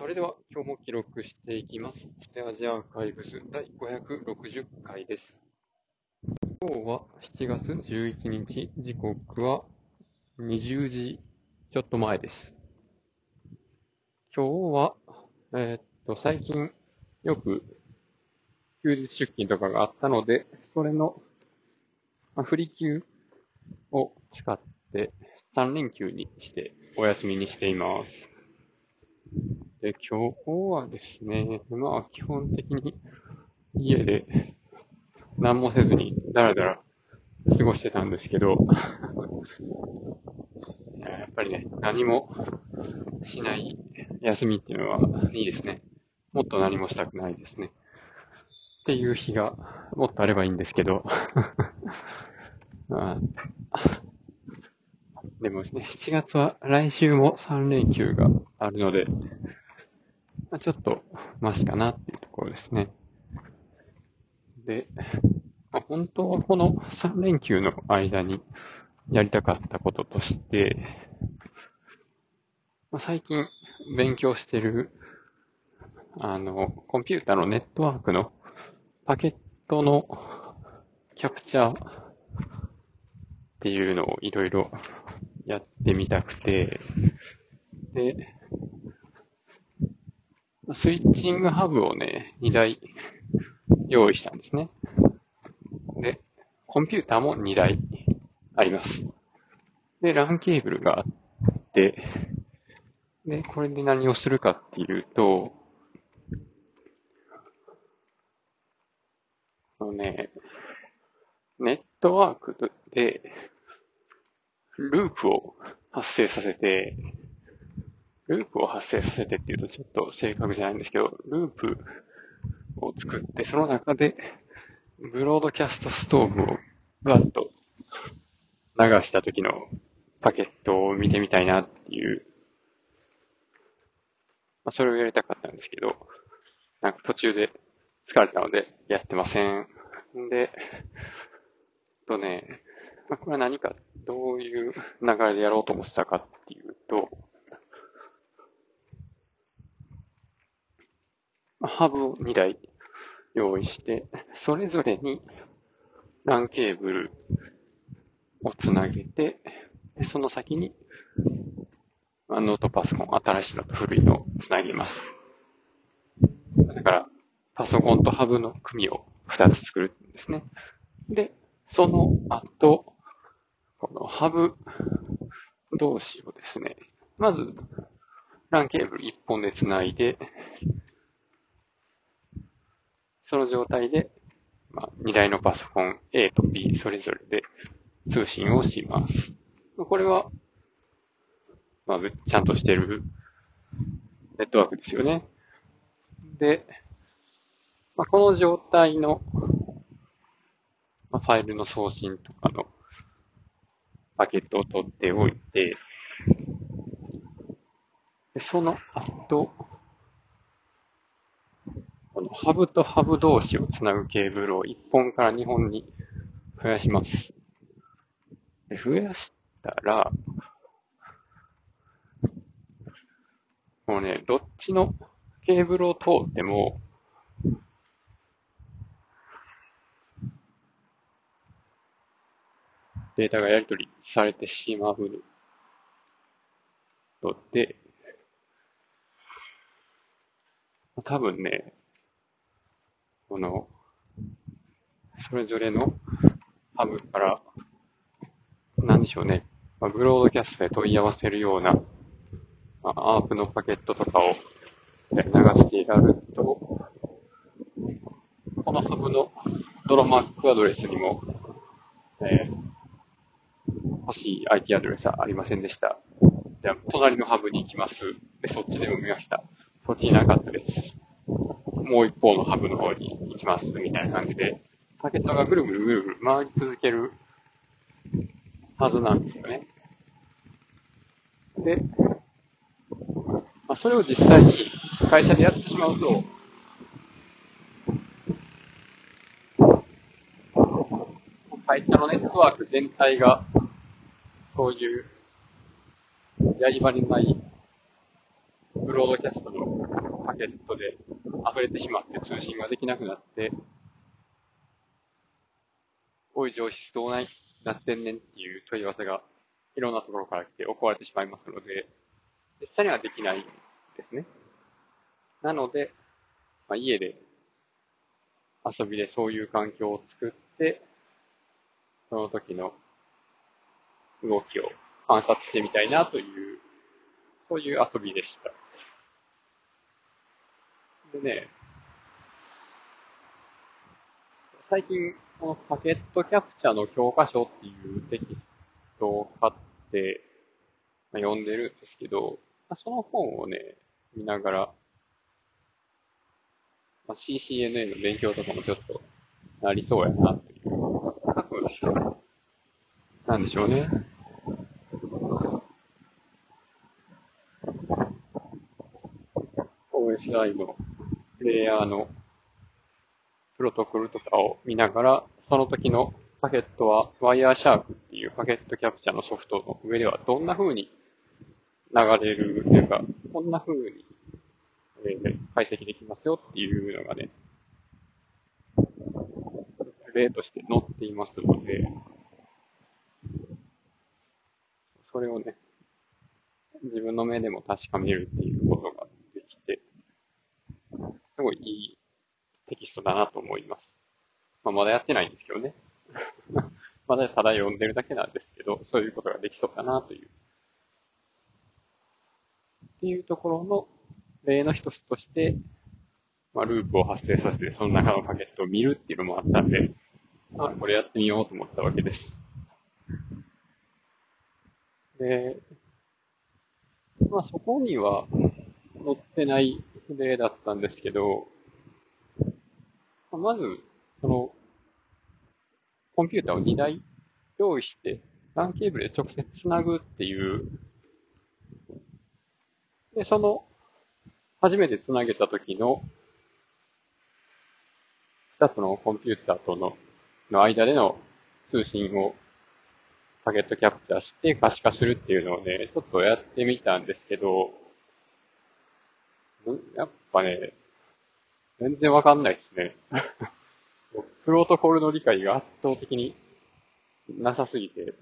それでは今日も記録していきます。アジアアーカイブス第560回です。今日は7月11日、時刻は20時ちょっと前です。今日は、えーっと、最近よく休日出勤とかがあったので、それのまあ振り休を使って3連休にしてお休みにしています。で、今日はですね、まあ基本的に家で何もせずにだらだら過ごしてたんですけど、や やっぱりね、何もしない休みっていうのはいいですね。もっと何もしたくないですね。っていう日がもっとあればいいんですけど、まあでもですね、7月は来週も3連休があるので、まあ、ちょっとマシかなっていうところですね。で、まあ、本当はこの3連休の間にやりたかったこととして、まあ、最近勉強してる、あの、コンピュータのネットワークのパケットのキャプチャーっていうのをいろいろやってみたくて、で、スイッチングハブをね、2台用意したんですね。で、コンピューターも2台あります。で、LAN ケーブルがあって、で、これで何をするかっていうと、あのね、ネットワークで、ループを発生させて、ループを発生させてっていうとちょっと正確じゃないんですけど、ループを作って、その中で、ブロードキャストストーブをバッと流した時のパケットを見てみたいなっていう、まあ、それをやりたかったんですけど、なんか途中で疲れたのでやってません。んで、とね、まあ、これは何か、どういう流れでやろうと思ってたかっていうと、ハブを2台用意して、それぞれに LAN ケーブルをつなげて、でその先にノートパソコン、新しいのと古いのをつなぎます。だから、パソコンとハブの組を2つ作るんですね。で、その後、このハブ同士をですね、まず、LAN ケーブル1本で繋いで、その状態で、まあ、2台のパソコン A と B それぞれで通信をします。まあこれは、まあ、ちゃんとしてるネットワークですよね。で、まあ、この状態の、まあ、ファイルの送信とかのパケットを取っておいて、その後、このハブとハブ同士をつなぐケーブルを1本から2本に増やします。で増やしたら、もうね、どっちのケーブルを通っても、データがやり取りされてしまうので、多分ね、この、それぞれのハブから、なんでしょうね、まあ、ブロードキャストで問い合わせるような、まあ、アープのパケットとかを流してやると、このハブのドロマックアドレスにも、えー欲しい IP アドレスはありませんでした。じゃあ、隣のハブに行きます。で、そっちでも見ました。そっちになかったです。もう一方のハブの方に行きます。みたいな感じで、パケットがぐるぐるぐるぐる回り続けるはずなんですよね。で、まあ、それを実際に会社でやってしまうと、会社のネットワーク全体が、そういう、やり場にないブロードキャストのパケットで溢れてしまって通信ができなくなって、おい上質どうないなってんねんっていう問い合わせがいろんなところから来て起こられてしまいますので、実際にはできないですね。なので、まあ、家で遊びでそういう環境を作って、その時の動きを観察してみたいなという、そういう遊びでした。でね、最近、このパケットキャプチャーの教科書っていうテキストを買って、まあ、読んでるんですけど、まあ、その本をね、見ながら、まあ、CCNA の勉強とかもちょっとなりそうやなっていう。多分、なんでしょうね。OSI のプレイヤーのプロトコルとかを見ながら、その時のパケットは Wireshark っていうパケットキャプチャーのソフトの上ではどんな風に流れるというか、こんな風に、え、解析できますよっていうのがね、例として載っていますので、それをね、自分の目でも確かめるっていうこと、ごいいいテキストだなと思います。まあ、まだやってないんですけどね。まだただ読んでるだけなんですけど、そういうことができそうかなという。っていうところの例の一つとして、まあ、ループを発生させて、その中のパケットを見るっていうのもあったんで、まあ、これやってみようと思ったわけです。で、まあそこには載ってない例だったんですけど、まず、その、コンピューターを2台用意して、LAN ケーブルで直接つなぐっていう、で、その、初めてつなげた時の、2つのコンピューターとの、の間での通信をパケットキャプチャーして可視化するっていうのをね、ちょっとやってみたんですけど、やっぱね、全然わかんないですね。プロトコルの理解が圧倒的になさすぎて、っ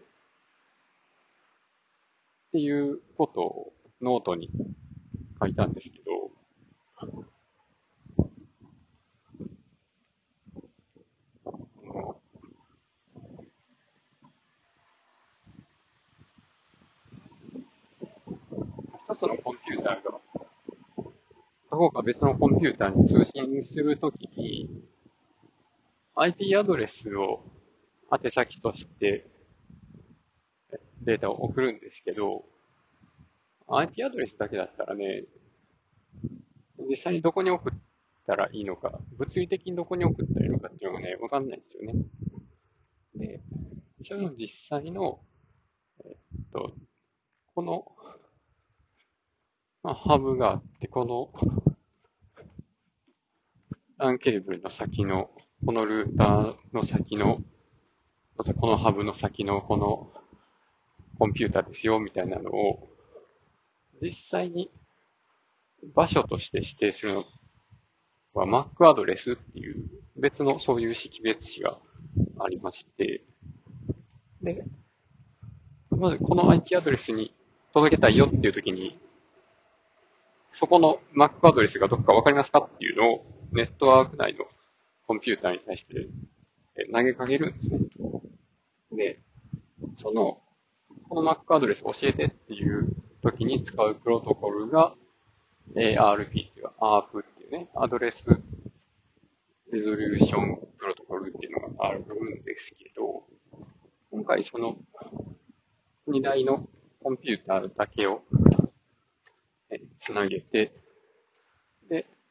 ていうことをノートに書いたんですけど、一つのコンピューターがこか別のコンピューターに通信するときに、IP アドレスを宛先としてデータを送るんですけど、IP アドレスだけだったらね、実際にどこに送ったらいいのか、物理的にどこに送ったらいいのかっていうのがね、わかんないんですよね。で、その実際の、えっと、このまあ、ハブがあって、この、ランケーブルの先の、このルーターの先の、またこのハブの先のこのコンピューターですよ、みたいなのを、実際に場所として指定するのは Mac アドレスっていう別のそういう識別詞がありまして、で、まずこの IP アドレスに届けたいよっていう時に、そこの Mac アドレスがどこかわかりますかっていうのをネットワーク内のコンピューターに対して投げかけるんですね。で、その、この Mac アドレス教えてっていう時に使うプロトコルが ARP っていうか ARP っていうね、アドレスレゾリューションプロトコルっていうのがあるんですけど、今回その2台のコンピューターだけをつなげて、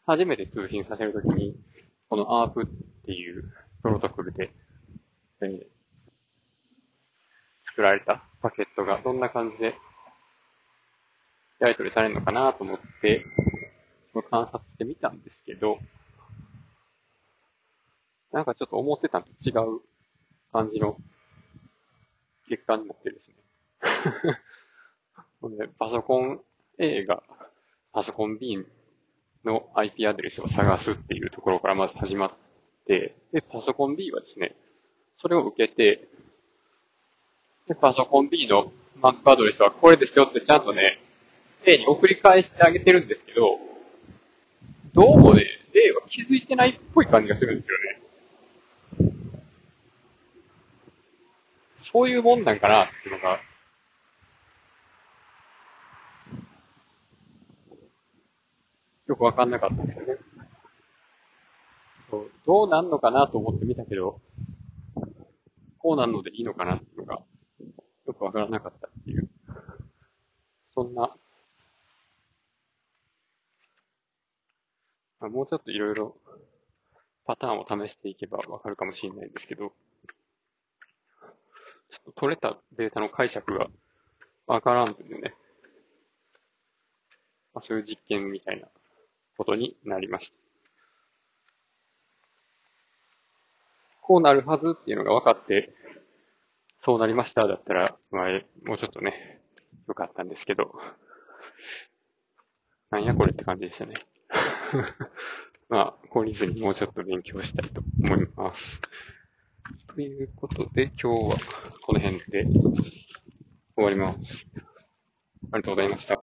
初めて通信させるときに、この ARP っていうプロトコルで、えー、作られたパケットがどんな感じでやり取りされるのかなと思って、観察してみたんですけど、なんかちょっと思ってたのと違う感じの結果になってですね。パソコン A がパソコン B の IP アドレスを探すっていうところからまず始まって、で、パソコン B はですね、それを受けて、で、パソコン B の Mac アドレスはこれですよってちゃんとね、A に送り返してあげてるんですけど、どうもね、A は気づいてないっぽい感じがするんですよね。そういうもんなんかなっていうのが、よくわかんなかったんですよね。そう。どうなんのかなと思ってみたけど、こうなんのでいいのかなっていうのが、よくわからなかったっていう、そんな、まあ、もうちょっといろいろパターンを試していけばわかるかもしれないんですけど、ちょっと取れたデータの解釈がわからんというね、まあ、そういう実験みたいな。ことになりました。こうなるはずっていうのが分かって、そうなりましただったら、まあ、もうちょっとね、よかったんですけど、なんやこれって感じでしたね。まあ、懲りずにもうちょっと勉強したいと思います。ということで、今日はこの辺で終わります。ありがとうございました。